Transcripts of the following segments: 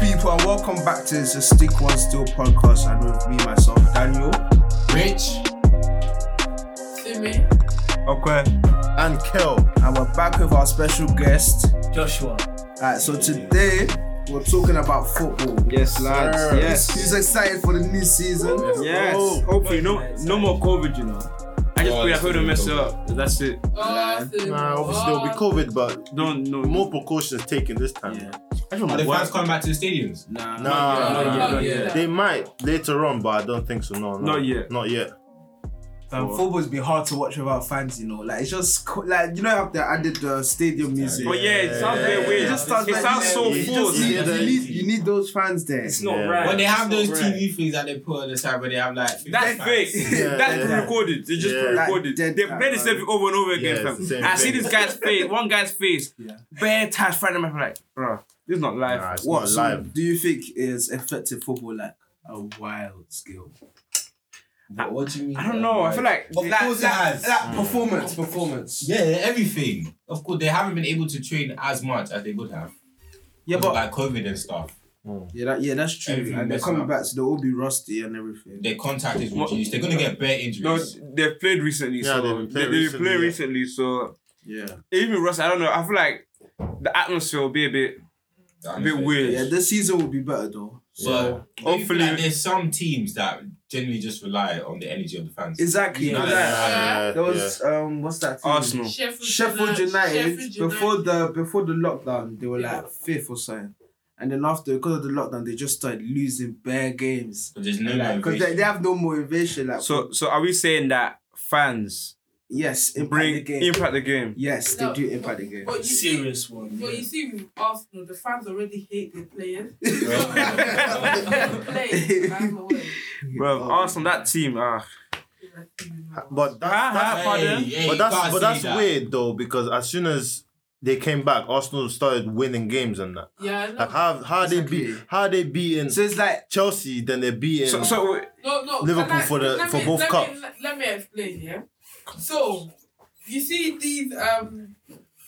people, and welcome back to the Stick One Still podcast. And with me, myself, Daniel. Rich. Simi. Okay. and Kel. And we're back with our special guest. Joshua. Alright, so today we're talking about football. Yes, lads. Sir. Yes. Who's excited for the new season? Yes. go. Hopefully, no, no more COVID. You know. I just Oh, pray I that's hope don't mess it up. That's it. Austin. Nah, obviously there'll be COVID, but Don't no more precautions taken this time. Yeah. I Are the fans coming back to the stadiums? Nah. Nah, Not yet, not not yet. yet. they might later on, but I don't think so. No, no. Not yet. Not yet. Um, football's be hard to watch without fans, you know. Like it's just co- like you know how they added the stadium music. But yeah, it sounds very Yeah. weird. It just sounds it like sounds you- so you just forced. need, Yeah, you, need, you need those fans there. It's not Yeah. right. When they have It's those not right. TV things that they put on the side where they have like. That's fans. fake. Yeah, That's yeah. pre-recorded. They just Yeah. pre-recorded. Like they cat, play the same thing over and over again, Yeah, fam. I see this guy's face, one guy's face, Yeah. bare times Friday night. I'm like, bro, this is not live. Nah, it's What not so live. do you think is affecting football like a wild skill? What, what do you mean? I don't know. I feel like Of Like- course it has. like performance, performance. yeah, everything. Of course, they haven't been able to train as much as they would have. Yeah, but like COVID and stuff. Hmm. yeah, that, yeah, that's true. Everything And they're coming up. back, so they'll all be rusty and everything. Their contact is What- reduced. They're gonna get bare no, injuries. they've played recently, Yeah, so they've been they, playing they've recently, played yeah. recently, so Yeah, even Russ, I don't know. I feel like the atmosphere will be a bit, a bit weird. yeah. This season will be better though. So hopefully- hopefully, like there's some teams that generally just rely on the energy of the fans. Exactly. Yeah. like, Yeah, there was um, what's that? Team? Arsenal. Sheffield, Sheffield United Sheffield before the before the lockdown they were Yeah. like fifth or something, and then after because of the lockdown they just started losing bare games. But there's no Like, because they, they have no motivation. Like So, so are we saying that fans yes, impact bring the game. impact the game? yes, they do impact the game. But you see, Serious one. but yeah. you see with Arsenal, the fans already hate their players. Right. Play, that's the way. Bro, Oh, Arsenal, that team, ah, But that's, that's? Hey, hey, but that's but that's that. weird though because as soon as they came back, Arsenal started winning games and that. Yeah, Like how how they Exactly. beat how they beating So it's like Chelsea, then they're beating. so, so No, no. Liverpool I- for the- let for both let cups. Me, let, let me explain, yeah. So, you see these um.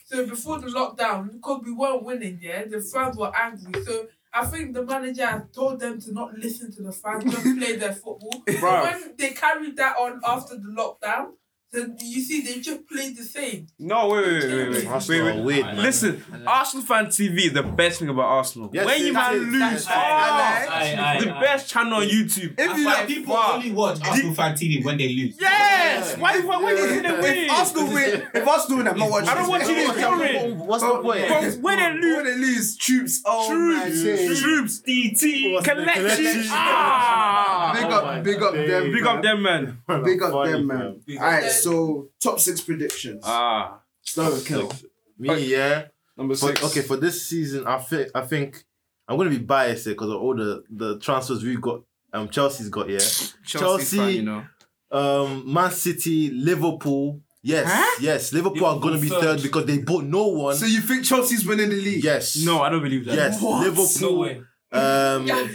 So before the lockdown, because we weren't winning, yeah, the fans were angry. So I think the manager told them to not listen to the fans, just play their football. So when they carried that on after the lockdown, then you see they just played the same. no, wait, wait, wait, wait, wait, Arsenal wait, are wait. weird. Listen, Arsenal fan TV is the best thing about Arsenal. Yes, when you it man is. lose, That's- oh, Aye, aye, the aye. best channel on YouTube. if you like, people fuck. only watch Arsenal fan TV when they lose. Yes. Why? Why? Why you gonna win? if Arsenal win, if Arsenal win, I'm not watching. I don't this. want you to boring. What's the point? Bro, when they When lose, they lose, Troopz. Oh Troopz, Troopz, DT, collection. collection? Ah, Big up, big up them. big up them, man. Big up them, man. Big All up right, them. So top six predictions. Ah, Start with Kel. Me, yeah. number For, six. okay, for this season, I think I think I'm gonna be biased here because of all the the transfers we've got. Um, Chelsea's got yeah. Chelsea, fan, you know. Um, Man City, Liverpool. Yes, Huh? yes. Liverpool, are gonna be third third. because they bought no one. So you think Chelsea's winning the league? yes. No, I don't believe that. Yes. What? No Liverpool. way. um, Yeah.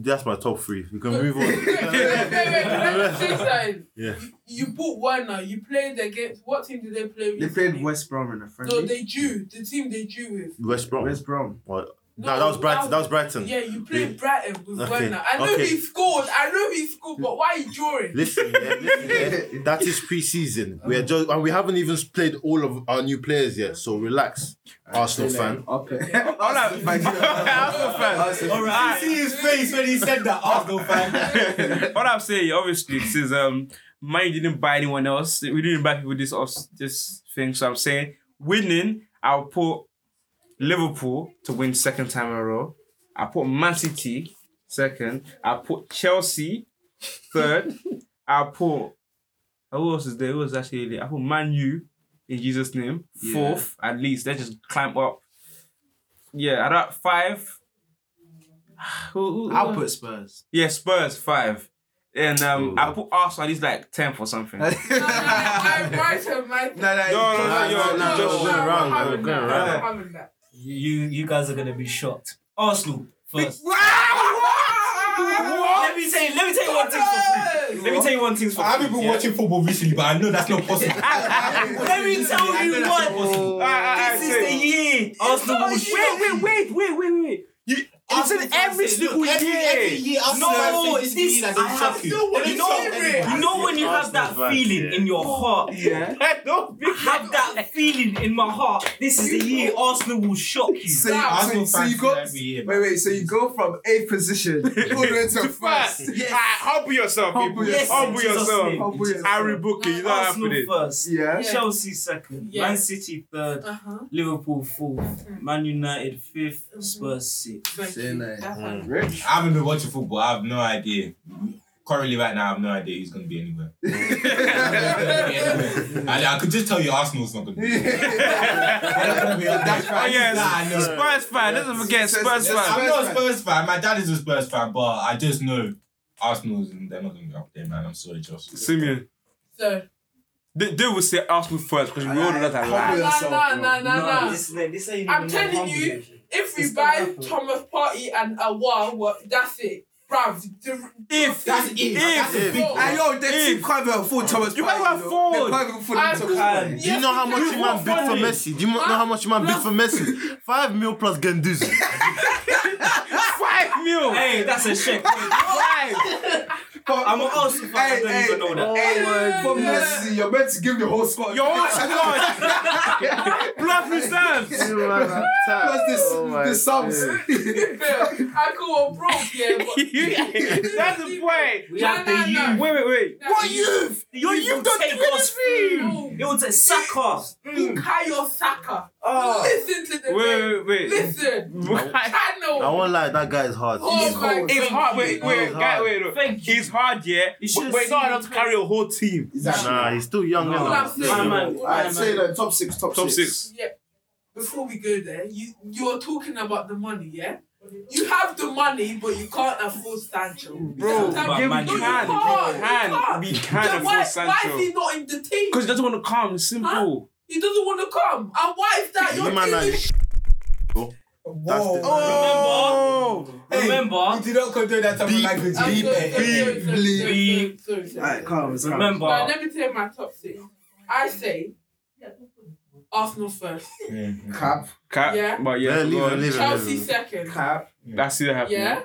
That's my top three. We can move wait, wait, wait, on. wait, let me. Yeah. You, you bought one now. You played against what team did they play with? They played West Brom in a No, they drew. The team they drew with. West Brom. West Brom. What? No, No, that was Brighton. That was Brighton. Yeah, you played Yeah. Brighton with Okay, Werner. I know okay. he scored. I know he scored, but why are you drawing? Listen, yeah, listen yeah. that is pre-season. We are just and we haven't even played all of our new players yet. So relax, Arsenal fan. Up it. All right, Arsenal fan. All right. You see his face when he said that Arsenal fan. What I'm saying, obviously, this is um, mine didn't buy anyone else. We didn't buy people this us this thing. So I'm saying, winning, I'll put Liverpool to win second time in a row. I put Man City second. I put Chelsea third. I put who else is there? Who was actually there? I put Man U in Jesus' name Yeah. fourth at least. Let's just climb up. Yeah, at that five. Who- who- who- I'll put Spurs. yeah, Spurs five. And um, I put Arsenal at least like tenth or something. No, no, no, I Brighton, man. No, no, No, no, no, no, no, no, just going around, I'm man, having going that. around. I'm having that. You you guys are gonna be shocked. Oh, Arsenal first. Let me tell you. Let me tell you one thing for Let me tell you one thing for I haven't been yeah? watching football recently, but I know that's not possible. Let me tell you what. This is the year Arsenal will Wait, shock wait, wait, wait, wait, wait. You, it's in every single year. year, No, it's this. I have, you. No one you is know, shocking. you know when you have that feeling yeah. in your heart. Yeah. Don't be I have that feeling in my heart. This is the year Arsenal will shock you. So, you- Arsenal so, so you go. every year, Wait, wait. So you go from eighth position all the way to to first. first. Ah, humble yourself, people. Humble Jesus' yourself. Humble yourself. Harry Booker, you know what Arsenal happened. first. Yeah. Yeah. Chelsea second, Yeah. Man City third, Uh-huh. Liverpool fourth, Man United fifth, Spurs sixth. Thank Say you. Mm. Rich. I haven't been watching football. I have no idea. Currently, right now, I have no idea who's going to be anywhere. I, I could just tell you Arsenal's not going to be. That's Oh, yes. I know. Spurs fan. Let's forget So- Spurs fan. I'm not a Spurs fan. My dad is a Spurs fan, but I just know Arsenal's they're not going to be up there, man. I'm sorry, Josh. Simeon. So, They, they will say Arsenal first because we all know that's a no, lie. Humble yourself, no, no, no, no. this, this ain't I'm telling you, yet. If we buy gonna. Thomas Partey and a wall, what? That's it, bruv. The, If That's it. That's a if big. And yo, they If- two can't even afford Thomas You can't know. afford. They can't even afford Thomas can. Partey. Do you know how much you man what bid for? Messi? Do you know how much you man bid for Messi? Five mil plus Guendouzi. five mil. Hey, that's a shit. Five. I'm an Arsenal fan. I don't hey, even know that. Hey, for Messi, you're meant to give your whole squad. Your whole squad. Plus reserves. Plus this, Oh the subs. I call a broke, yeah, but That's the point. We have the No, no, no. youth. Wait, wait, wait. What youth? Your youth youth don't take do us anything. It was a Saka. Bukayo Saka. Oh. Listen to the Wait, wait, wait. Listen. I won't lie, that guy is hard. Oh He's my cold. It's hard. Wait, wait, guy, wait. Thank you. He's hard, yeah. You should've But, but not enough to carry a whole team. Nah, he's still young. No. innit? I'm saying- man. I'm say that top six, top, Top six. six. Yeah. Before we go there, you you're talking about the money, yeah? You have the money, but you can't afford Sancho. Bro, Sometimes- but yeah, man, we you can. can't, We you can. can't. We can Then why, afford why is he not in the team? Because he doesn't want to come. It's simple. He doesn't want to come. And why is that? You You're man doing are- That's the- Oh. Remember, You did not condone that type of Beep. language. I'm Beep. Beep. sorry, sorry, Beep. sorry, sorry, sorry. Alright, calm, calm. remember. Now, let me tell you my top six. I say Arsenal first. Cap, Cap. Yeah. But Yeah, yeah, leave it, leave it. Chelsea leave it. second. cap. That's still happening. Yeah.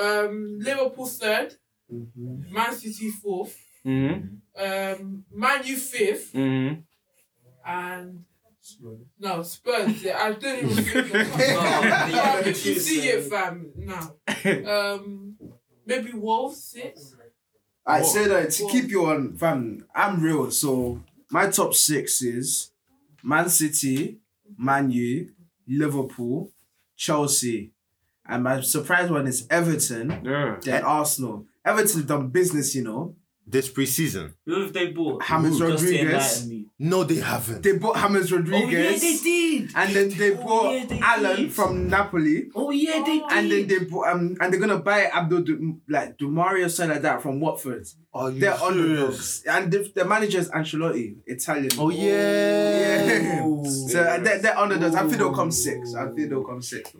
Um, Liverpool third. Mm-hmm. Man City fourth. Mm-hmm. Um, Man U fifth. Mm-hmm. And no Spurs. Yeah, I don't even think. of- Um, if you see yeah. it, fam. No. Um, maybe Wolves six. I say that to keep you on, fam. I'm real. So my top six is Man City, Man U, Liverpool, Chelsea, and my surprise one is Everton, Yeah. then Arsenal. Everton done business, you know. This preseason. Who have they bought? James Rodriguez. No, they haven't. They bought James Rodriguez. Oh Rodriguez, yeah, they did. and then they Oh, bought yeah, they Allan did. from Napoli. Oh yeah, they did. And then they bought, um, and they're gonna buy Abdul Du- like Dumario something like that from Watford. Are you They're serious? underdogs, and the, the manager is Ancelotti, Italian. Oh yeah. Yeah. So uh, they're, they're underdogs. I think they'll come six. I think they'll come six.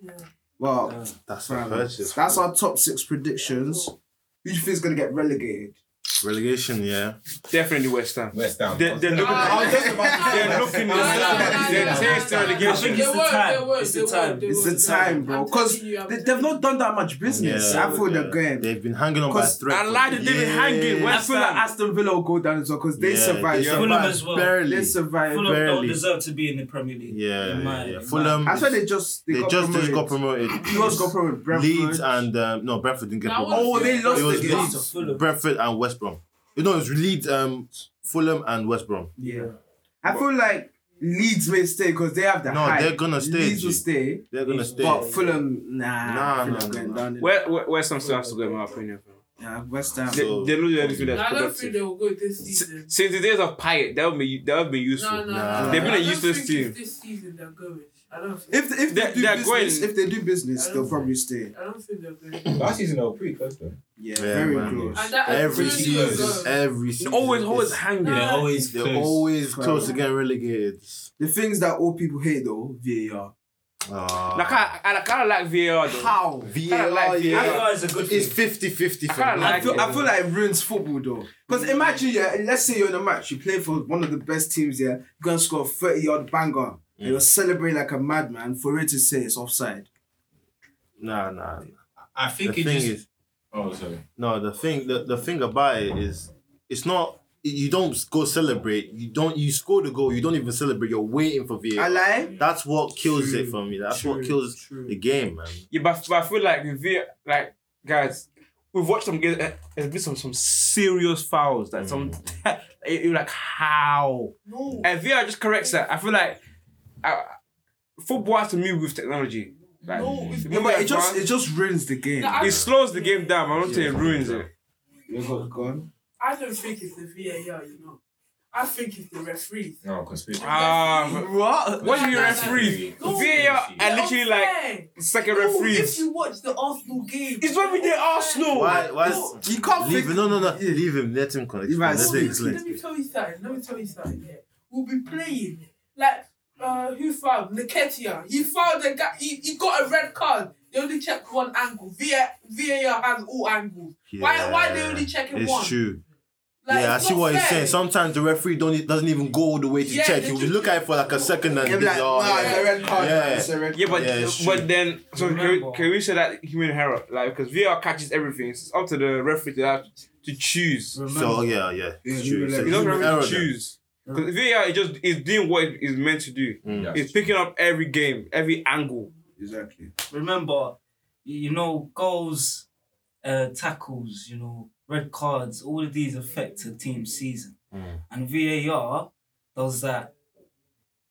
Yeah. Well, That's a fam, purchase. that's our top six predictions. Who do you think is gonna get relegated? Relegation, yeah. Definitely West Ham. West Ham. They're, they're looking. Ah, I was just about to say They're that. looking. No, no, no, They're no, no, tasting no, no, relegation. I think it's the won't, time. It's the time. It's the time, bro. Because telling you, I'm they, telling they've not done that much business. Yeah, I feel they're going. They've been hanging on by a Because thread. I lied, they've been hanging. I West feel like Ham. Aston Villa will go down as well because they Yeah, survived. they Fulham as well. Barely. They survived. Fulham don't deserve to be in the Premier League. Yeah, In yeah, my- yeah. in Fulham. I thought they just they, They got just, promoted. just got promoted. Who else got promoted? Leeds and um, no Brentford didn't get promoted. Oh, they lost It was Leeds, Fulham. Brentford and West Brom. No, it was Leeds, um, Fulham and West Brom. Yeah. I feel like Leeds may stay because they have the No, hype. they're gonna stay, Leeds will G. stay, They're gonna stay. but Fulham, nah, Nah, Fulham nah, going nah, down. in- Where, where, West Ham still has to go, in my opinion. Yeah, West Ham. They, So- they're losing anything I that's don't think productive. they will go this S- season. Since the days of Payet, that would be that would be useful. No, no, Nah. no. They've been a I don't useless think team. it's This season they're going. I don't. If if they They're- do business, going- if they do business, they'll don't probably stay. I don't think they're going. Last season they were pretty close though. Yeah, Yeah, very man. close. Every season, goes. every season. Always, always hanging. They're always They're close. always close to getting relegated. The things that all people hate though, VAR. Uh, Like, I, I, kind of like VAR though. How? VAR, like. VAR. VAR is a good thing It's thing. 50-50 for kinda me. like I feel, it. I feel like it ruins football though. Because imagine, yeah, let's say you're in a match, you play for one of the best teams, yeah, you're gonna score a 30 yard banger. Mm. And you're celebrating like a madman for it to say it's offside. Nah, nah. nah. I The think it thing just. is, oh, sorry. no, the thing, the, the thing about it is, it's not. You don't go celebrate. You don't. You score the goal. You don't even celebrate. You're waiting for VAR. I lie. That's what kills True, it for me. That's true, what kills true. the game, man. Yeah, but, but I feel like with VAR, like guys, we've watched some games. uh, There's been some some serious fouls. That some you're like how No. and VAR just corrects that. I feel like uh, football has to move with technology. Like, No, it's- Yeah, but it just it just ruins the game. Nah, I- it slows the game down. I'm not saying it ruins it. You got gone. I don't think it's the VAR, you know. I think it's the referees. No, conspiracy. Ah, What? what do you Nah, nah, referee? No. VAR and literally like second No, If referees. you watch the Arsenal game, It's when we did Arsenal. Why? Why? No. You can't Leave think. him. No, no, no. Yeah. Leave him. Let him connect. You might Let speak. him Let me tell you something. Let me tell you something. Yeah, we'll be playing like uh, who fouled Nketiah. He fouled the guy. He, he got a red card. They only checked one angle. VAR, VAR has all angles. Why? Why they only checking It's one? true. Like, yeah, I see not what he's saying. Sometimes the referee don't doesn't even go all the way to Yeah, check. they He will just- look at it for like a second and Yeah, be like, like, oh, nah, yeah. it's a red card. Yeah. It's a red Yeah, but Yeah, it's but then so can we, can we say that human error like because VAR catches everything. It's up to the referee to have to choose. Remember, So yeah, yeah, Yeah, it's you true. So let- It's not human referee error then. choose. Because VAR is just is doing what it is meant to do. Mm. It's picking up every game, every angle. Exactly. remember, you know, goals, uh, tackles, you know, red cards, all of these affect a team's season. Mm. And VAR does that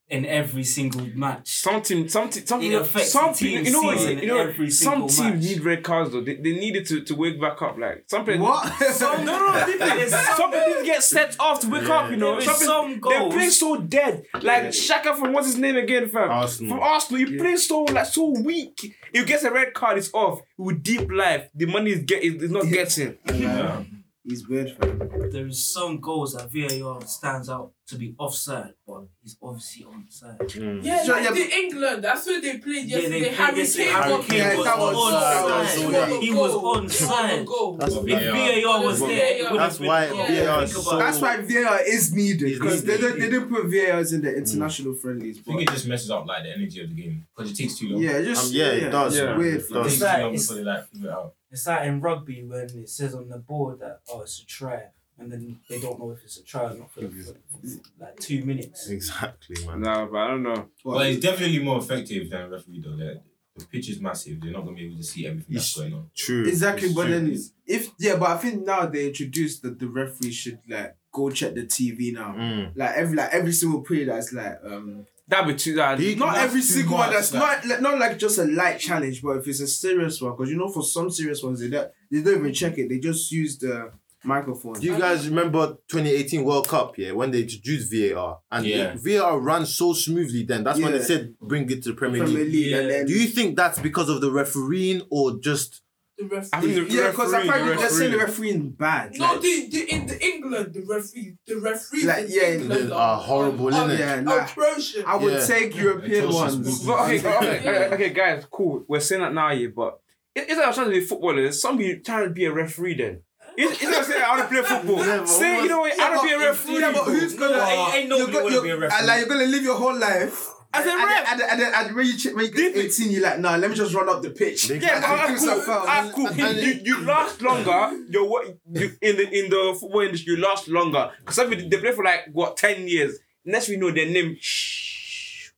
in every single match. Some team, some team, some, It affects some the team you know what? You know, every some single teams match. need red cards though. They, they needed to, to wake back up. Like some people, What? Some, no, no, they, they, some people get set off to wake Yeah. up. You know, some, some people, they goals- play so dead. Like Xhaka from what's his name again, fam? Arsenal. From Arsenal, you Yeah. play so like so weak. You get a red card, it's off. With deep life, the money is get is, is not getting. Yeah. He's weird, fam. There is some goals that VAR stands out to be offside, but he's obviously onside. Mm. Yeah, So, like yeah, the England. That's where they played Yeah, they yesterday. played Harry. Kane Harry Kane Yeah, was that was- onside. was He so got late. the He was goal. He got the onside. That's If VAR. VAR was there, it yeah. That's why been, VAR is so. That's why VAR is needed because they, needed. don't- they didn't put VARs in the international friendlies. I think it just messes up like the energy of the game because it takes too long. yeah, just Um, yeah, it does. Yeah. Weird, It It takes too long before they like figure it out. It's like in rugby when it says on the board that oh it's a try, and then they don't know if it's a try or not for, for, for like two minutes. Exactly, man. Nah, but I don't know. But it's definitely more effective than a referee though. The, the pitch is massive. They're not gonna be able to see everything that's going on. True. Exactly, It's but true. then if yeah, but I think now they introduced that the referee should like go check the TV now. Mm. Like every like every single play that's like um That'd be too. That He- not every too single one that's like- not like, not like just a light challenge, but if it's a serious one, because you know for some serious ones they don't they don't even check it, they just use the microphone. Do you guys remember 2018 World Cup? Yeah, when they introduced VAR and Yeah. VAR ran so smoothly. Then that's when they said bring it to the Premier Premier League. League, and Yeah. then Do you think that's because of the refereeing or just The referee. I think the yeah, because referee, apparently the they're saying the referee. refereeing bad. No, like- the, the in the England, the referee, the referee, Like, in yeah, England they are horrible, are, innit? Yeah, are nah. atrocious. I would Yeah. take European Atrocious ones. But okay, okay, okay, okay, guys, cool. We're saying that now, yeah, but it- it's not trying to be footballers. Some be trying to be a referee then. It's, it's not saying I want to play football. Yeah, but say, you know what, I want to be a referee. Yeah, but who's gonna? Ain't- ain't nobody you're, wanna be a referee. like you're gonna live your whole life As a and, ref. And, and, and, and when you when you get eighteen, you're like, nah, let me just run up the pitch. They- Yeah, but And I'm do cool. some cool. And- and- You, you last longer. You're what you, in the in the football industry. You last longer because some people they play for like what ten years. Next we know their name. Shh.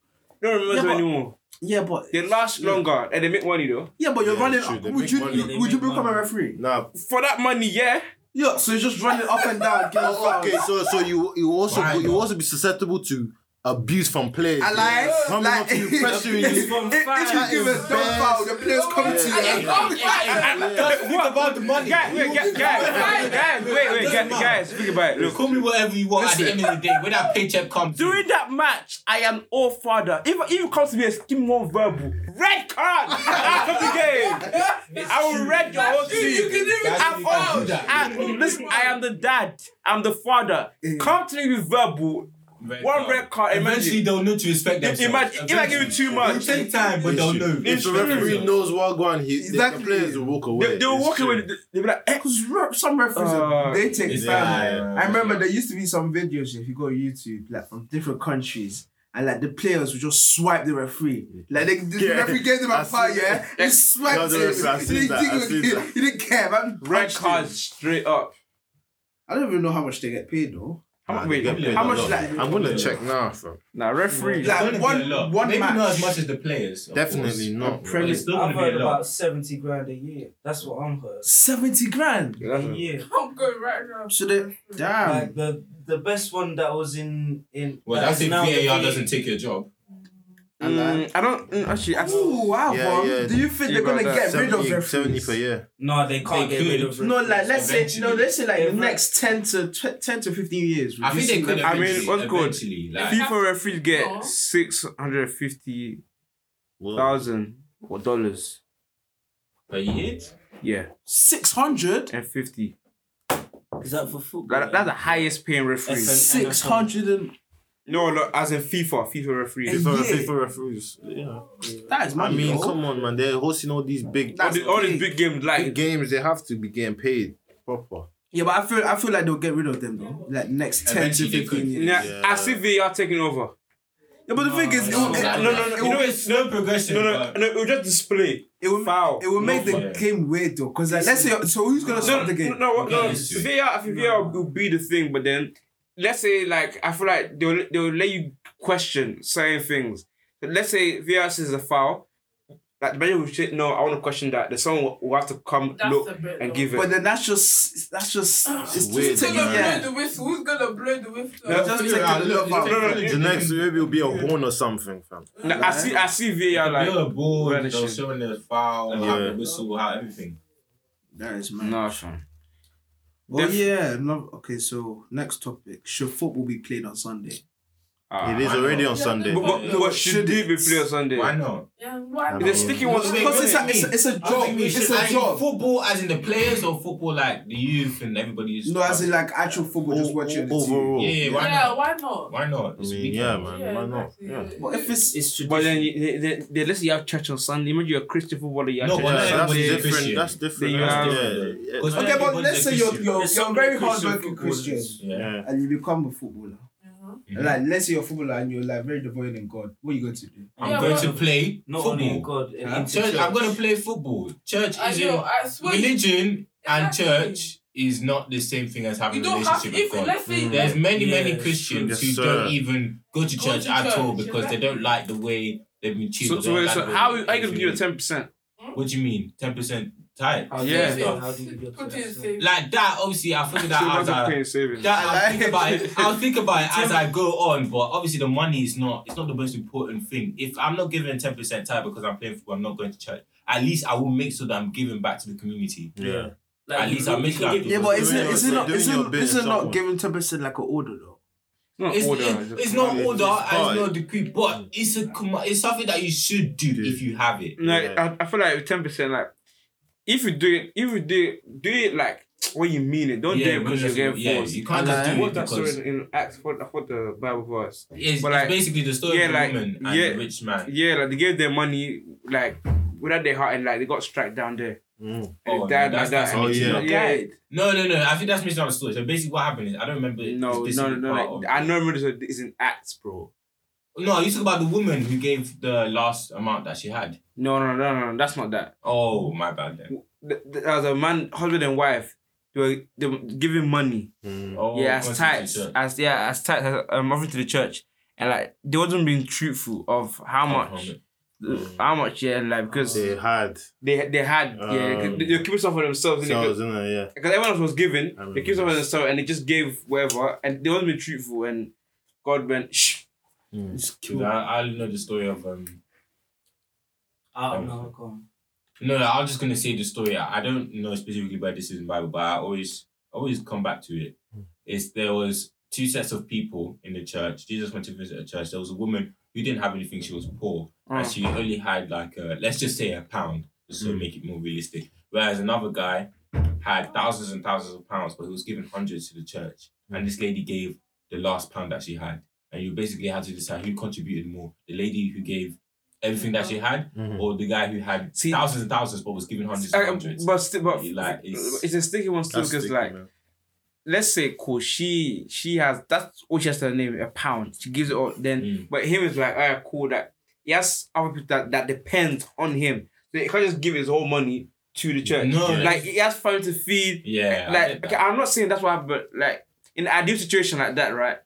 Don't remember Yeah, them but- anymore. Yeah, but They last longer and they make money though. yeah, but you're Yeah, running. Up, would you money, they would you make become a money. referee? nah? For that money, yeah. Yeah, so you're just running up and down. Getting fouls. Okay, so so you you also Why you not? also be susceptible to abuse from players. I like, Coming like up to you, pressuring you. if, if you give a dumb foul, the players come to you. What about the money? Guys, wait, guys, guys, guys, wait, wait, guys, guys, think about it. Look, Call me whatever you want at the end of the day. When that paycheck comes, During that match, I am all father. If if you come to me and give one verbal red card after the game, I will red your whole That's true, you team. can even That's I'm true, you can all, do that. I, listen, I am the dad. I'm the father. Mm. Come to me with verbal. Red One card. red card, imagine- Eventually, they'll know to respect themselves. Imagine, if I give you too It'll much, take time, but they'll know. If the referee knows what going, he Exactly. the players will walk away. they, they were It's walking true. with. They'll be like, Because re- some referees, Uh, they take it's- fam. yeah. I remember there used to be some videos if you go on YouTube, like from different countries. And like the players would just swipe the referee. Like they, the Yeah. referee gave them I a foul, see- yeah? He swiped No, the it. referee, He didn't that, think I've it seen was- that. He didn't care, man. red punched card straight up. I don't even know how much they get paid though. How Nah, much? Wait, get how a much, lot. like- I'm gonna check now, fam. nah, referee. Like, It's gonna one- be a lot. one Maybe match. not as much as the players. of Definitely course. not. Premier- bro. But it's still I've gonna heard be a lot. about seventy grand a year. That's what I'm heard. 70 grand. A year. I'm going right now. So they, damn. Like the the best one that was in in. Well, that that's is if now the VAR doesn't take your job. And Mm, I don't mm, actually. I, Ooh, wow, Yeah, bro. yeah. Do you think they're gonna get that. rid of 70, referees? 70 per year. No, they can't They get rid could. of. No, like let's say Eventually. no, let's say like the Every- next ten to tw- ten to fifteen years. I think they could. I mean, eventually- what's good? eventually, Like, FIFA referees get No. six hundred fifty Well, thousand or dollars. per year. Yeah, six hundred. and fifty. Is that for football? That, that's the highest paying referee. FM. Six hundred and No, no, as in FIFA, FIFA referee. Hey, FIFA, yeah. FIFA referees. Yeah. that is I money. mean, though. come on, man. They're hosting all these big, all, That's these, all these big. big games, like big games. They have to be getting paid proper. Yeah, but I feel I feel like they'll get rid of them though. Like next ten to Eventually they fifteen could. years. yeah, Yeah. I see VAR taking over. Yeah, but the thing is, it No, will, it, no, No, no, no. it You know, will, it's No progression. no, no, no. It will just display it will, foul. it will make the fun. game weird though. Because like, let's say, so who's gonna No, stop no, the no, game? no, no. Yeah, it's true. VAR, I think VAR will be the thing, but then let's say like I feel like they'll they'll let you question certain things. Let's say VAR is a foul. Like the manager will say, no, I want to question that. The someone will, will have to come That's look and give it. But then that's just that's just it's ah. weird, just Who's taking gonna yeah. blow the whistle? Who's gonna blow the whistle? No, just figure taking the look, love it's out. no, no, The next maybe will be a horn or something, fam. Like, I see, I see VAR like You're a board, they'll relishing. showing the foul, how Yeah. the whistle, how everything. That is man. No, fam. Well, Def- yeah. No, okay, so next topic: Should football be played on Sunday? Ah. It is already not? on Sunday. But, but, No, but should it be played on Sunday? Why not? Yeah, why It's not? The sticky one. Because what it's a, you it's, a, mean? it's a I job. It's should- a I think job. Football as in the players or football like the youth and everybody's. No, as in like actual football, just watching the o- team. overall. Yeah, why Yeah, not? why not? Why not? I mean, yeah, man. Yeah, Why not? Yeah. But if it's It's tradition. But then, they, they, they, let's say you have church on Sunday. Imagine you're a Christian footballer. You have No, church but on Yeah, that's Sunday. different. That's different. Then That's have- different. Yeah, Because okay, but let's say you're you're, you're a very Christian hardworking. Christian Yeah. Yeah. and you become a footballer. Mhm. Like, let's say you're a footballer and you're like very devoted in God. What are you going to do? I'm Yeah, going but- to play Not only in football. God, in Huh? Church, I'm going to play football. Church I is know, I swear. you- religion and church is not the same thing as having You a don't have relationship if with God. let's say Mm. There's many, Yeah, many Christians true. who Yes, don't even go to Go church to at church, all because they don't like the way they've been treated. So, They so, don't like so how, how you they've going to give it treated. 10%? What do you mean? Ten percent tight? How Yeah. you- How do you get to that? safe. Like that, obviously, I figured that you're out. not As paying I, savings. that I'll think about it. I'll think about it as I go on. But obviously, the money is not. It's not the most important thing. If I'm not giving ten percent time because I'm playing football, I'm not going to church. At least I will make sure that I'm giving back to the community. Yeah. Like, At least I'll make sure could I give do Yeah, but doing isn't your- isn't not isn't, isn't not giving ten percent like an order though? Not It's, order. it- it's not It's order hard. it's not a decree, but it's a it's something that you should do Do. if you have it. Like Yeah. I, I feel like ten percent. Like if you do it, if you do it, do it like when you mean it. Don't do it because you're getting yeah, forced. you can't just like- do What's it that story in Acts? What what the Bible verse? it's, but it's basically the story yeah, of the like- woman and yeah. the rich man. Yeah, like they gave their money like without their heart and like they got struck down there Mm. Oh, they died no, that's- that's and Oh, they yeah. No, no, no. I think that's missing out the story. So basically, what happened is I don't remember. No, no, no, no. part Like, of- I know remember this is in Acts, bro. No, you talk about the woman who gave the last amount that she had. No, no, no, no, no. That's not that. Oh, my bad then. Th- th- There was a man, husband and wife. They were, they were giving money. Mm. Oh, yeah, as constituted tithes, as yeah, as tithes, as, um, offering to the church, and like they wasn't being truthful of how much, oh, how much, yeah, like because They had they they had, yeah, Um, they, they keep something for themselves, cells because in there, yeah. everyone else was giving, I they keep something for themselves, and they just gave whatever, and they wasn't being truthful, and God went, shh, Mm. just kill. I, I know the story of um. I don't know. Go on. No, no, I was just gonna say the story. I I don't know specifically where this is in the Bible, but I always always come back to it. Is there was two sets of people in the church. Jesus went to visit a church. There was a woman who didn't have anything. She was poor, and Mm. she only had like a let's just say a pound, just to Mm. make it more realistic. Whereas another guy had thousands and thousands of pounds, but he was giving hundreds to the church. And this lady gave the last pound that she had. and you basically had to decide who contributed more: the lady who gave everything that she had, Mhm. or the guy who had See- thousands and thousands but was giving hundreds and Uh, hundreds. but still, but Like, it's, it's- a sticky one still because like man. let's say cool she she has that's all she has to name a pound she gives it all then Mm. but him is like alright cool that he has other people that, that depend on him so he can't just give his whole money to the church No. like he has family to feed yeah, like get okay. I'm not saying that's what happened but like in an ideal situation like that right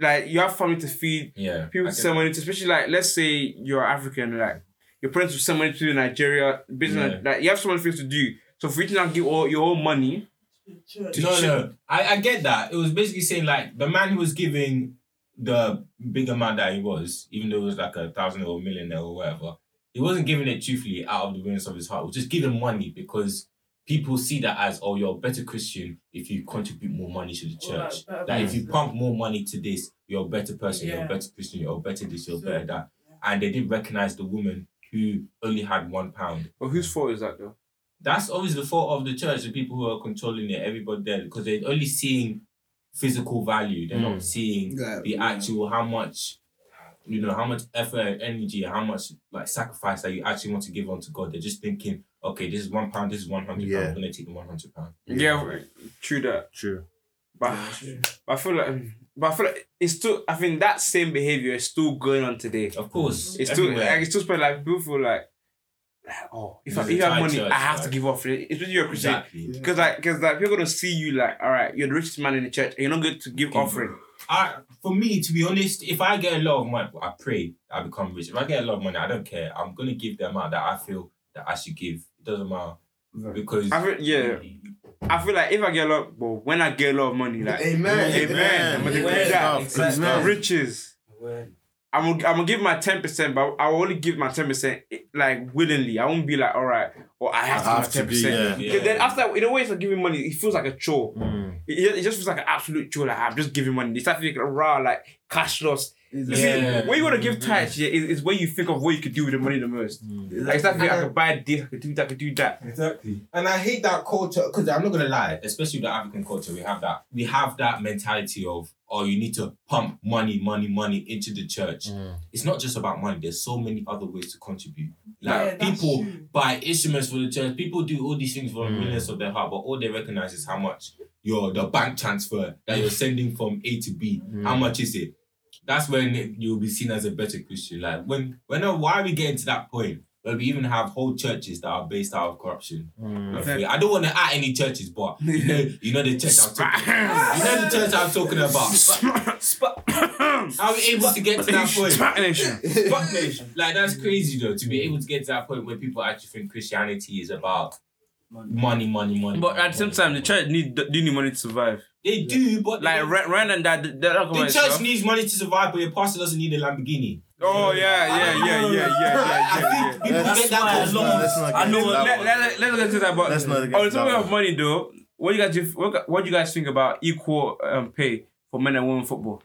like you have family to feed yeah, people send money to, especially like let's say you're African, like your parents will send money to Nigeria, business, Yeah. like you have so many things to do. So for you to not give all your whole money. No, no, I, I get that. It was basically saying like the man who was giving the big amount that he was, even though it was like a thousand or a million or whatever, he wasn't giving it truthfully out of the goodness of his heart. He was just giving money because people see that as, oh, you're a better Christian if you contribute more money to the Or, like, church. better Like if you pump more money to this, you're a better person, you're a better Christian, you're a better this, you're Sure. better that. And they didn't recognize the woman who only had one pound. well, whose fault is that though? That's always the fault of the church, the people who are controlling it, everybody there, because they're only seeing physical value. They're Mm. not seeing Yeah, the actual how much, you know, how much effort and energy, how much like sacrifice that you actually want to give onto God. They're just thinking, okay, this is one pound, this is one hundred Yeah. pound. I'm gonna take the one hundred pound. Yeah, true that. True. But, but I feel like, um, but I feel like it's still. I think that same behavior is still going on today. Of course, It's still, like, it's still spread. Like people feel like, like, oh, if I, if a I have money, church, I have to right? give off it. Especially you're a Christian. exactly. Because like, because like people gonna see you like, all right, you're the richest man in the church, and you're not going to give Give offering. I, for me, to be honest, if I get a lot of money, I pray I become rich. If I get a lot of money, I don't care. I'm gonna give the amount that I feel that I should give. It doesn't matter because I feel, yeah, I feel like if I get a lot, well, when I get a lot of money, like, Amen. Amen. I'm gonna Amen. give that. Good stuff, good riches. I'm gonna, I'm gonna give my ten percent, but I will only give my ten percent like willingly. I won't be like, all right, or I have to I give have ten percent. yeah. Because then after, in a way, it's like giving money. It feels like a chore. Mm. It, it just feels like an absolute chore. Like I'm just giving money. You start thinking, raw, like cash loss. You Yeah. see, when you want to give tithes, yeah, is, is when you think of what you could do with the money the most. Like, start thinking, I could buy this, I could do that, I could do that. Exactly. And I hate that culture because I'm not gonna lie, especially the African culture, we have that we have that mentality of oh you need to pump money, money, money into the church. Mm. It's not just about money, there's so many other ways to contribute. Like that's people true. buy instruments for the church, people do all these things for the Mm. willingness of their heart, but all they recognize is how much your the bank transfer that you're sending from A to B. How Mm. much is it? That's when you'll be seen as a better Christian. Like when when why are we getting to that point where we even have whole churches that are based out of corruption? Mm. Like, I don't want to add any churches, but you know, you know the church I'm talking. You know the church I'm talking about. How are we able to get to that point? Smack nation. Fuck nation. Like that's crazy though to be able to get to that point where people actually think Christianity is about money, money, money. But at the same money, time, the church need do need money to survive. they do, but Like they- rent, rent and that. that, that the church needs money to survive, but your pastor doesn't need a Lamborghini. Oh yeah, yeah, yeah, yeah, yeah, yeah, I yeah. think people Let's- get that why let's not- let's not I get know into that Let, one. let, let's get to that. But Let's not get on the to topic that of money, though, what do you guys do- what, what do you guys think about equal um, pay for men and women football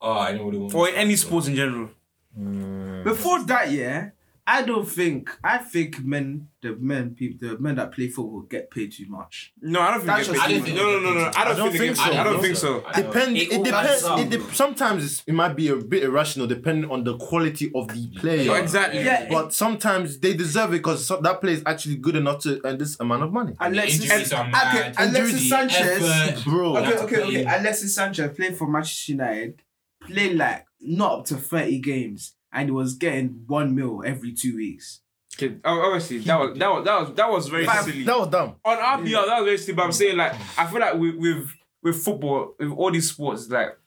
Oh, I know what they want. or in any sports in general? Mm. Before that, yeah, I don't think I think men, the men, people, the men that play football get paid too much. No, I don't think. That's they get I paid. don't think no, no, no, no. I don't, I don't think. think so. I don't think so. think so. Depend. It It, depends. adds. It de- sometimes it's, it might be a bit irrational, depending on the quality of the player. Yeah, exactly. Yeah, But sometimes they deserve it because that player is actually good enough to earn this amount of money. Alexis, injuries okay, mad. Alexis Sanchez. effort. Bro, Okay, okay, okay. Alexis Sanchez played for Manchester United, played like not up to 30 games, and he was getting one mil every two weeks. Okay, oh, Obviously, that was that was that was that was very Five- silly. that was dumb. on RBL, that was very silly. But I'm saying like I feel like with with with football, with all these sports, like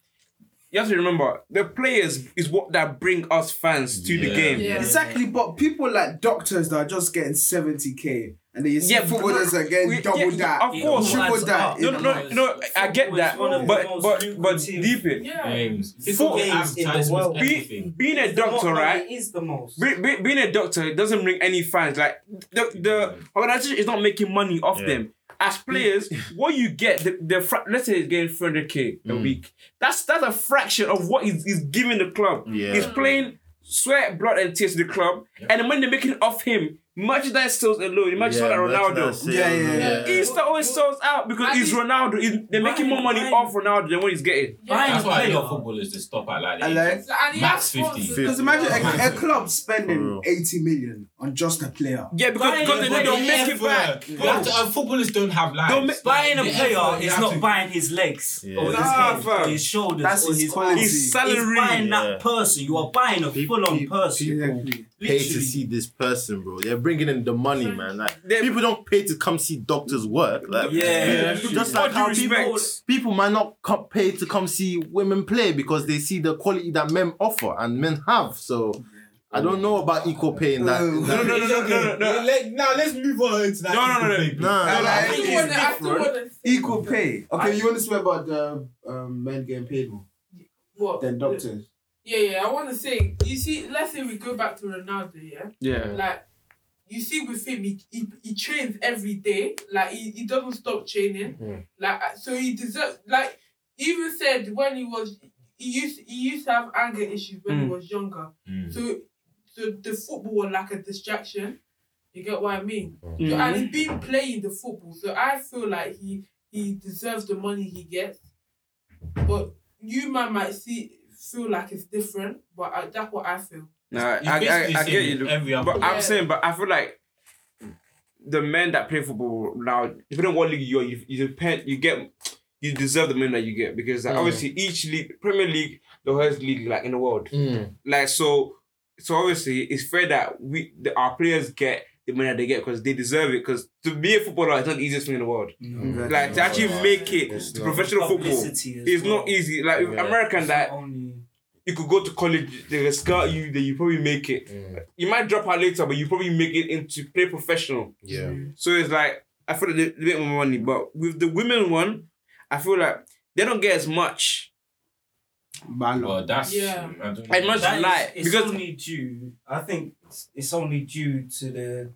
you have to remember the players is what that bring us fans to the Yeah. game. Yeah. Exactly, but people like doctors that are just getting 70k, and then you see Yeah, footballers but- are getting we- double yeah, that, of course. triple Adds that. up. No, no, no, no. I get that, Football is one of but but but deep it. Yeah. Games. Four It's games in the advertisements, world. everything. Being a doctor, right? It is the most. Be, be, being a doctor it doesn't bring any fans. Like the the organization is not making money off Yeah. them. As players, what you get, the, the fra- let's say he's getting 300k a Mm. week. That's that's a fraction of what he's, he's giving the club. Yeah. He's playing sweat, blood, and tears to the club, Yep. and the money they're making off him merchandise sales alone. Imagine yeah, like Ronaldo. merchandise sales, Yeah, yeah, yeah. Insta always sells out because And it's Ronaldo. He's- they're making more money Ryan- off Ronaldo than what he's getting. Buying That's a why a player. lot of footballers they stop at like, I the like- age of- And he Max 50. Because imagine a, a club spending 80 million on just a player. Yeah, because, Buying because a they, player they'll make it effort. back. You have to- uh, footballers don't have lives. Don't make- Buying a player effort, is not to- buying his legs Yeah. or his head his shoulders That's or his his quality. His It's salary. buying that person. You are buying a full-on person. Exactly. Pay to see this person, bro. They're bringing in the money, man. Like They- people don't pay to come see doctors work. Like Yeah. just All like due how respect. people people might not come pay to come see women play because they see the quality that men offer and men have. So I don't know about equal pay in that. No, no, no, no, no, no, no. Let- Now let's move on to that. No, no, no, no. equal pay. Nah, I like- I I still think wanna, it's I still different. wanna Equal pay. Okay, I- you want to speak about the um, men getting paid more what? than doctors? Yeah, yeah. I want to say, you see, let's say we go back to Ronaldo, yeah. Yeah. Like, you see with him, he, he, he trains every day. Like, he, he doesn't stop training. Mm. Like, uh, so he deserves. Like, he even said when he was, he used he used to have anger issues when he Mm. was younger. Mm. So, so the football was like a distraction. You get what I mean? So, Mhm. and he's been playing the football, so I feel like he he deserves the money he gets. But you man might see feel like it's different, but I, that's what I feel. Nah, It's I, I, I get you. Every other But I'm Yeah. saying, but I feel like the men that play football now, depending on what league you're, you you depend, you get, you deserve the money that you get because like, Mm. obviously each league, Premier League, the highest league like in the world, Mm. like so, so obviously it's fair that we, the, our players get the money that they get because they deserve it. Because to be a footballer is not the easiest thing in the world. Exactly. Like to actually make it It's to professional football Publicity as is well. not easy. Like Yeah. American that not only you could go to college, they will scout you, then you probably make it. Mm. You might drop out later, but you probably make it into play professional. Yeah. So it's like I feel like they, they get more money, but with the women one, I feel like they don't get as much. Balo. Well, that's Yeah. I don't As know. much That is- light it's because only due. I think it's- it's only due to the.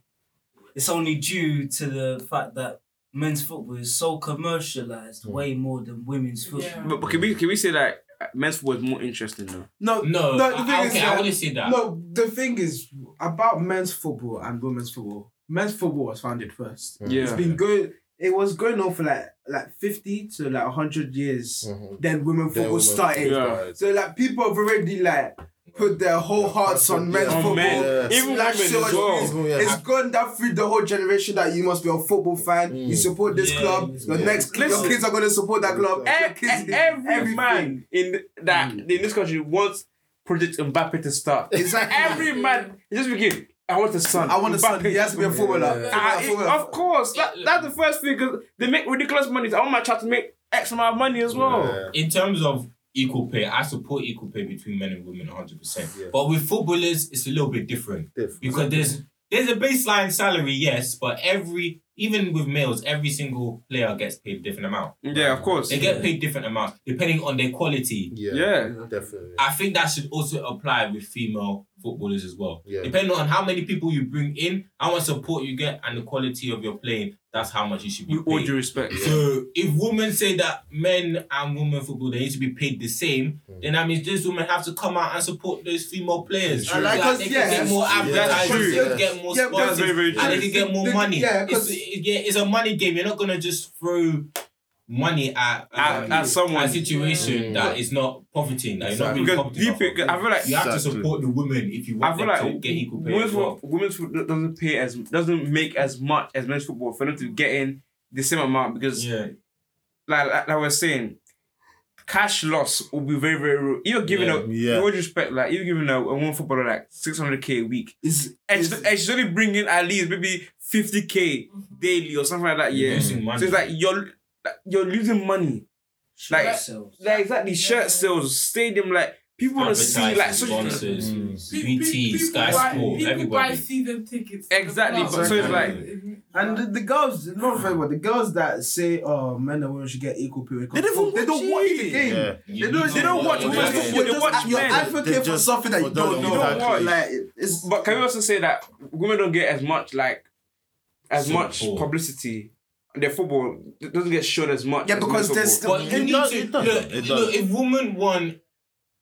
It's only due to the fact that men's football is so commercialized, Mm. way more than women's football. Yeah. but, but can we can we say that men's football is more interesting though? No, No, no. I- The thing I- is, okay, I that- wouldn't say that. No, the thing is about men's football and women's football. Men's football was founded first. Yeah. It's been going. It was going on for like like fifty to like hundred years. Mhm. Then women Then football women started. Yeah. So like people have already like put their whole hearts on men's Yeah. On football. men, Yeah. even Like, women so as well. Even, yeah. It's gone down through the whole generation that you must be a football fan. Mm. You support this Yeah, club. Your yeah. next your kids are gonna support that club. E- e- every everything. man in that Mm. in this country wants Project Mbappe to start. Exactly. Every man just begin. I want a son. I want a son. Mbappe. He has to be a footballer. Yeah. Ah, Footballer, it- of course, that, that's the first thing because they make ridiculous money. I want my child to make X amount of money as well. Yeah. in terms of equal pay, I support equal pay between men and women 100%. Yeah. But with footballers, it's a little bit different Different. because there's there's a baseline salary, yes, but every even with males, every single player gets paid a different amount. Yeah, of course. They get paid different amounts depending on their quality. Yeah. Yeah. Definitely. I think that should also apply with female footballers as well. Yeah. Depending on how many people you bring in, how much support you get, and the quality of your playing, that's how much you should be With all paid. due respect. So if women say that men and women football they need to be paid the same, Mm. then that means those women have to come out and support those female players. True. Like, Like, 'cause, they yeah, can get more that's- advertising, true. they can get more Yeah, sponsors, very, very and they can get more The- money. yeah, it's, 'cause- yeah, it's a money game. You're not gonna just throw money at At- um, at someone. a situation Mm. that is not profiting. That you're not really Because profiting deep, off it. I feel like You have to support the women if you want I want feel them like to get equal pay. women's as well. football, women's football doesn't pay as doesn't make as much as men's football for them to get in the same amount because Yeah, like, like like I was saying, cash loss will be very very real. You're giving Yeah. a Yeah. with respect like you're giving a, a one footballer like six hundred k a week. is And it's, she's, and she's only bringing at least maybe fifty k daily or something like that. Yeah, losing so it's like you're like, you're losing money. Shirt Like- sales. Like exactly shirt sales, stadium like people want to see like such sponsors, Mm. Pe- pe- BT, people Sky Sport, everybody. buy season tickets. to the Exactly, club. but so it's like- and the, the girls, not very well. The girls that say, "Oh, men and women should get equal pay," They don't they don't watch watch the game. Yeah. They don't. They don't watch watch women's football. They You're watch just you're men. advocate They for just- something that you for don't them, know. exactly. Like it's But can we also say that women don't get as much like as much publicity? Their football doesn't get shown as much. Yeah, as because there's football. But It you need does- to it does, look, it look. If women want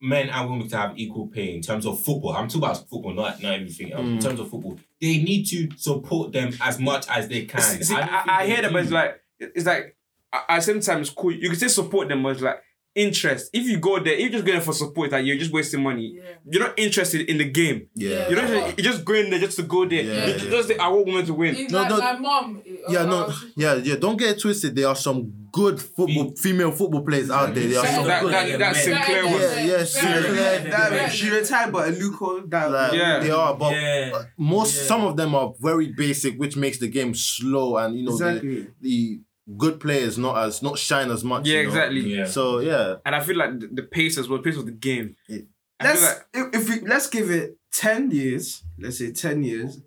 men and women to have equal pay in terms of football. I'm talking about football, not not everything. Um, In Mm. terms of football, they need to support them as much as they can. See, don't I, I hear that, do. but it's like it's like at at the same time it's cool. You can still support them, but it's like interest. If you go there, if you're just going for support, like you're just wasting money. Yeah. You're not interested in the game. Yeah. You're not. You're just going there just to go there. Yeah, You yeah. just say, I want women to win. It's No, like no. my mom. Yeah, uh, no, uh, yeah, yeah. Don't get it twisted. There are some good football, female football players out there. There are some That, good. that, that Sinclair Yeah, yeah, yeah, Sinclair, That, she retired, but Aluko, that Like, Yeah. they are, but yeah. most Yeah. some of them are very basic, which makes the game slow, and you know the, the good players not as not shine as much. Yeah, you know? exactly. Yeah. So yeah, And I feel like the, the pace as well, the pace of the game. Yeah. I feel Let's like if, if we let's give it ten years. Let's say ten years.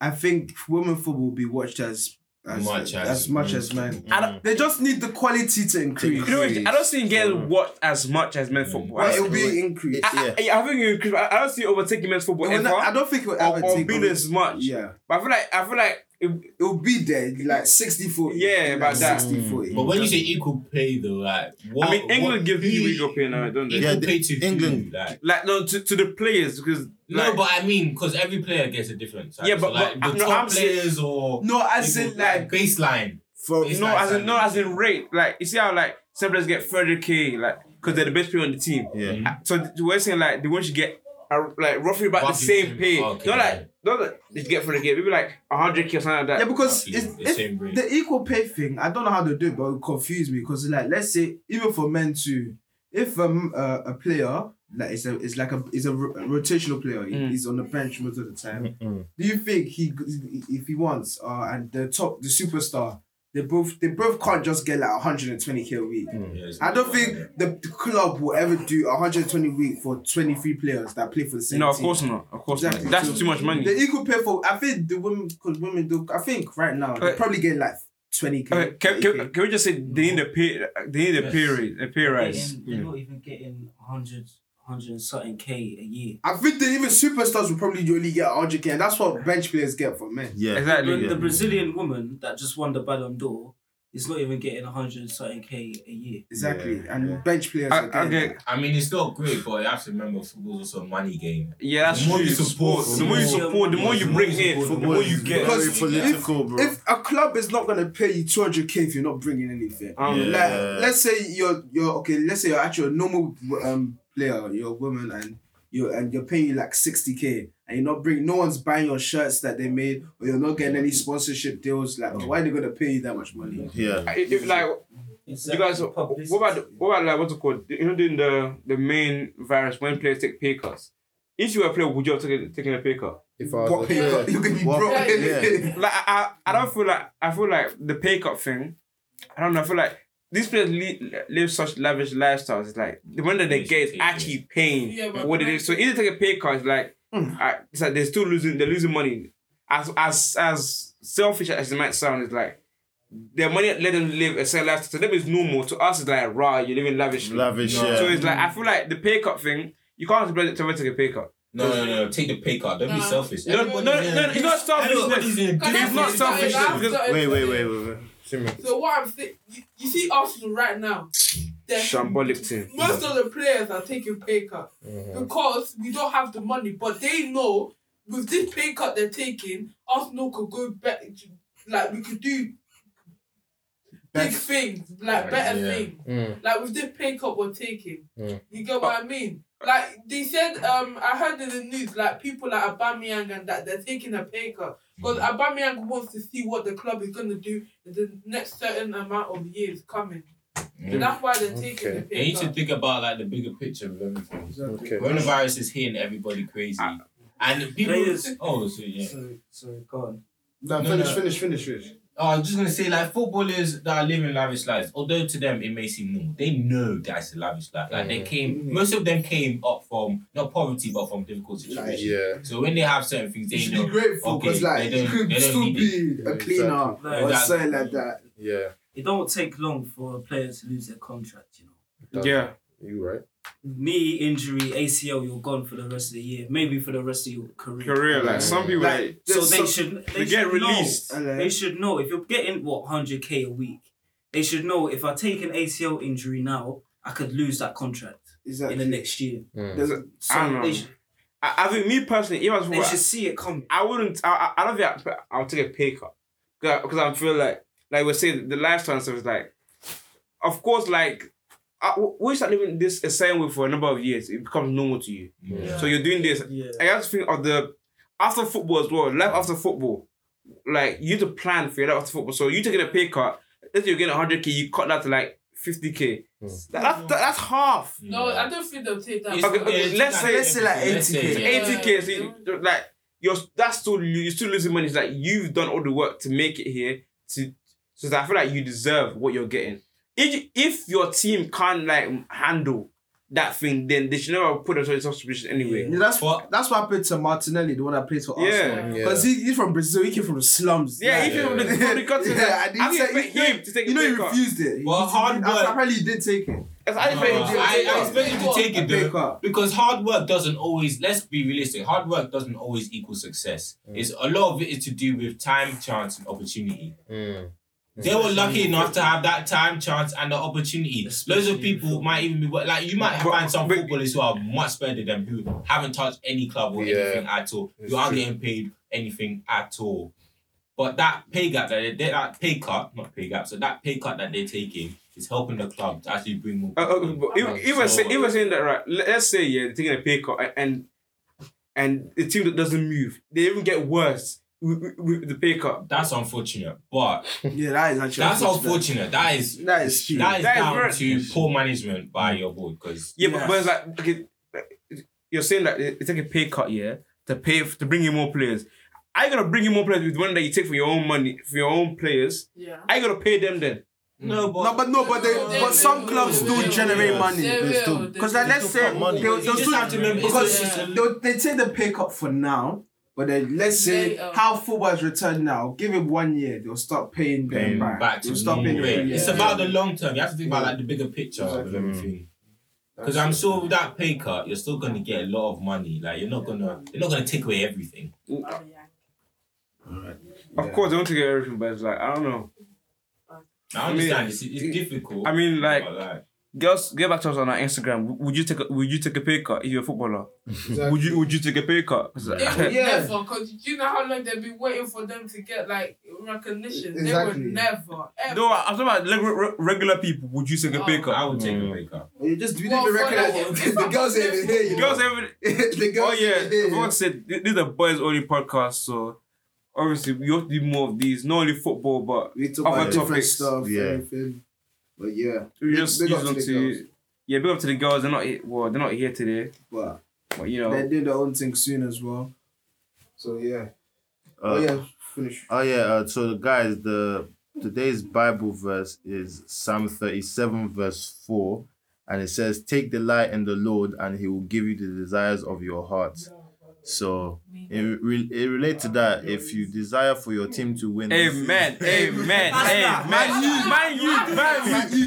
I think women football will be watched as as Much as, as- much as men. Mm-hmm. I don't- They just need the quality to increase. you know, I don't see it getting watched as much as men's mm. football. But I, it will be increased. yeah. I, I think it increase- I, I don't see it overtaking men's football It ever, not- I don't think it will ever or, or take being over. as much. Yeah, But I feel like I feel like it, it will be there like 60 40. Yeah, like about that. 60 40. But when you say equal pay, though, like what? I mean England what, gives who- you equal pay now, don't they? Yeah, the- pay to who? England- like. Like no to, to the players because No, like, but I mean, because every player gets a different. Size. Yeah, So, but- like but- the no, top I'm saying- players or No, as in like baseline. For It's no as in no as in rate. Like you see how like some players get 30k like because they're the best player on the team. yeah, So th- we're saying like they want you get uh, like roughly about the Roughly same same- pay. okay, not yeah. like not like they get for the game. Maybe like 100k or something like that. yeah, because Roughly it's, the it's same rate. the equal pay thing. I don't know how to do it, but it confused me because like let's say even for men too, if um uh, a player like it's a it's like a is a ro- rotational player, he- Mm. he's on the bench most of the time. Do you think he if he wants uh and the top the superstar they both they both can't just get like 120k a week. Mm. Yeah, I don't think the, the club will ever do 120 week for 23 players that play for the same no, of team. course not. Of course Exactly. not. That's So too much money. The equal pay for I think the women because women do I think right now they Okay. probably get like 20k. Okay, uh, can, can, can we just say they need a pay? They need a pay raise. A pay rise. Getting- They're mm. not even getting 100, 100 and something K a year. I think that even superstars will probably only get 100k and that's what bench players get for men. yeah, Exactly. The, yeah. the Brazilian woman that just won the Ballon d'Or is not even getting 100 and something K a year. Exactly. Yeah, and yeah. bench players I, are getting okay, that. I mean, it's not great, but you have to remember football's also a money game. yeah, that's The more true. you support, the more you support, the more you bring in, the more you get. Because very political, bro. If a club is not gonna pay you 200k if you're not bringing anything, Um, Yeah. like let's say you're you're okay, let's say you're actually a normal um player, you're a woman and you're and you're paying you like 60k and you're not bringing no one's buying your shirts that they made or you're not getting any sponsorship deals, like why are they gonna pay you that much money? yeah, If, if, like It's you guys, what about the, what about like what's it called? You know, doing the the main virus when players take pay cuts. If you were a player, would you have taken taken a pay cut? if I What was pay a cut? player, You can be what- broke. yeah. Like I, I, I don't feel like I feel like the pay cut thing. I don't know. I feel like these players li- live such lavish lifestyles. It's like the money that they get is actually paying Yeah, but- for what it is. So either take a pay cut, it's like hmm. I, it's like they're still losing. They're losing money. As as as selfish as it might sound, it's like their money let them live a certain lifestyle. To them, it's normal. To us, it's like raw. You're living lavishly. lavish, No. yeah. So it's like I feel like the pay cut thing. You can't expect it to take a pay cut. No, no, no, take the pay cut. Don't be selfish. No, no, no, in- no, it's not selfishness. everybody's in a Can I It's not finish that? selfish, because- Wait, wait, wait, wait, wait. So what I'm saying, you, you see Arsenal right now. they're- Shambolic team. Most of the players are taking pay cut because we don't have the money, but they know with this pay cut they're taking, Arsenal could go back. To like we could do big things, like better Yeah. things. Mm. Like with this pay cut we're taking, Mm. you get what I mean? Like they said, um, I heard in the news, like people like Aubameyang and that they're taking a pay cut because Aubameyang wants to see what the club is gonna do in the next certain amount of years coming. So Mm. that's why they're taking Okay. the You pay need to think about like the bigger picture of everything. Okay. Coronavirus is hitting everybody crazy, and people. Players- Oh, so yeah. So, so go on. No, No, finish, no. finish, finish, finish. Oh, I was just gonna say, like footballers that are living lavish lives, although to them it may seem normal, they know that's a lavish life. Like they came, mm-hmm. most of them came up from not poverty, but from difficult situations. Yeah. So when they have certain things, You they should know. be grateful okay, because, like, they you don't- could they still need be a cleaner Exactly. or Exactly. something like that. Yeah. It don't take long for a player to lose their contract, you know. Yeah. You right? Knee injury, ACL, you're gone for the rest of the year, maybe for the rest of your career. Career, like some people, like, Like, So they some- should they, they get should released. Know. They should know if you're getting what 100k a week. They should know if I take an ACL injury now, I could lose that contract. Exactly. in the next year. Mm. There's I don't some, know. Should, I, I think me personally, if I was they football, should see it coming. I wouldn't. I, I I don't think I, I'll take a pay cut because I feel like like we're saying the lifestyle and stuff is like, of course, like I, we start living this the same way for a number of years. It becomes normal to you. Yeah. So you're doing this. Yeah. I have to think of the after football as well. Life after football, like you have to plan for your life after football. So you taking a pay cut. Let's say you're getting 100k, you cut that to like 50k. Hmm. That, that, that's half. No, I don't think they'll take that. Okay, okay, let's say- let's say like let's say, 80K. yeah. 80k. So you, like you're that's still you're still losing money. It's like you've done all the work to make it here. To so that I feel like you deserve what you're getting. If if your team can't like handle that thing, then they should never put us in such a position anyway. Yeah, that's what that's what happened to Martinelli, the one that plays for Yeah. Arsenal. Yeah. Because he, he's from Brazil, he came from the slums. Yeah, Like, if you from the Yeah. from the country, Yeah, I and he said- expect he- him to take You know, pay he cut. refused it. Well, He- hard he- work- Apparently, he did take it. That's- I No, expect him to I, take I a expect him to take it pay though. cut. Because hard work doesn't always, let's be realistic, hard work doesn't always equal success. It's a lot of it is to do with time, chance, and opportunity. Mm. They were lucky enough to have that time, chance, and the opportunity. Loads of people might even be like you might find some footballers who are much better than who haven't touched any club or Yeah. anything at all. You aren't getting paid anything at all. But that pay gap that they, that pay cut, not pay gap, so that pay cut that they're taking is helping the club to actually bring more. Uh, uh, but I say, if saying that right, let- let's say yeah, they're taking a pay cut and and the team that doesn't move, they even get worse with, with- with the pay cut. That's unfortunate, but Yeah, that is actually that's unfortunate. That is That is cheap. that is That is down very- to poor management by your board because Yeah, Yeah. But, but it's like okay, you're saying that they they take a pay cut, yeah, to pay to bring in more players. I gonna bring in more players with money that you take for your own money for your own players. Yeah. I gotta pay them then. no, but No, but no, but they, They but some will, clubs do will, generate yeah. money. They They still- will, they Because like, let's say got money. they'll, they'll just do- have to remember because it's a- they'll, they take the pay cut for now, but then let's say Later. how football has returned now. Give it one year, they'll start paying them back. back to they'll start paying them. Yeah. It's about the long term. You have to think about like the bigger picture of everything. Mm. Because I'm sure with that pay cut, you're still gonna get a lot of money. Like you're not gonna, you're not gonna take away everything. Oh, yeah. Of course, they want to get everything, but it's like I don't know. I understand it's, it's difficult. I mean, like but, like girls, get back to us on our Instagram. Would you take a, Would you take a pay cut if you're a footballer? Would you Would you take a pay cut? 'Cause, It Yeah. never, because you know how long they've been waiting for them to get like recognition. They would never, ever. No, I'm talking about like, re- regular people. Would you take a pay Oh. cut? I would take a pay cut. You just we Well, didn't even recognize the girls ain't even here. You Girls, know? every, the girls oh yeah, ain't here. I forgot to this is a boys only podcast, so obviously we have to do more of these. Not only football, but We talk Other about different topics. stuff, Yeah. everything. But yeah, we Big- just big use up them to to. girls. Yeah, big up to the girls. They're not he- well. They're not here today, but but you know. they're doing their own thing soon as well. So yeah. oh Uh, yeah, finish. Oh yeah, uh, so the guys, the today's Bible verse is Psalm thirty-seven, verse four, and it says, "Take delight in the Lord, and He will give you the desires of your heart." So it, re- it relates to that. If you desire for your team to win, Amen, amen, amen. not- Man, you, man, you, man, you.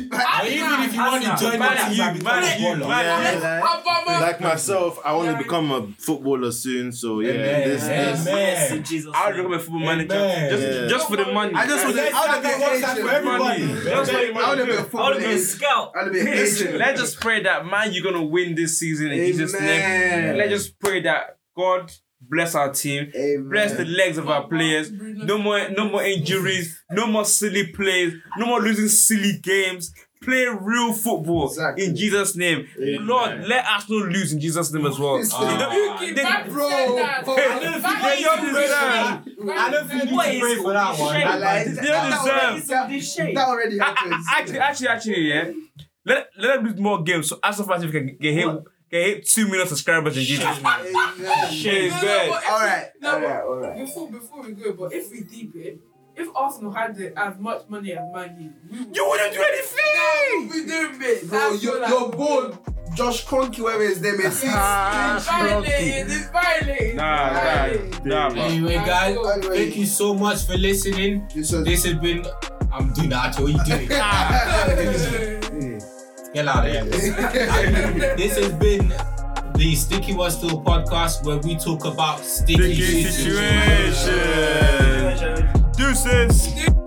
Even if you want to join the team, you, become man, a you, baller. like, myself, I want to become a footballer soon. So yeah, Amen, this, this Yes, in Jesus' I would name. become a football manager just, Yeah. just for the money. I just want to. Let's I have want to that be one an time agent. for everybody. Money. Let's Just I want to be a money. I football want to be a scout. I want be an Listen, agent. let's just pray that man, you're gonna win this season in Jesus' name. Amen. Let's just pray that God bless our team, Amen. bless the legs of our players. No more, no more injuries, no more silly plays, no more losing silly games. Play real football Exactly. in Jesus' name. Amen. Lord, let us not lose in Jesus' name as well. Listen. You know, Ah. Bro, that. bro, Back I don't think said they that. deserve I don't think said you that. can pray for that one. Shame. I like They that. don't deserve. already- This shade. That already A- a- happens. Actually, actually, actually, yeah. Let let them lose more games so as of as if we can get hit, get hit two million subscribers in Jesus' name. Amen. Shit, No, no, bad. but if All we- right, no, all but right, all right. Before before we go, but if we deep it, if Arsenal had the, as much money as Man U, we would. You wouldn't do anything. we doing bit. Bro, you're, you're bored. Josh Kroenke, whatever his name is. Ah, It's violating. It's violating. Nah, nah, Violating. nah, bro. Anyway, guys, Anyway. thank you so much for listening. This was- This has been. I'm doing that. What are you doing? Get out of here. this has been the Sticky Was Still podcast where we talk about sticky, Sticky situations. situation. Deuces.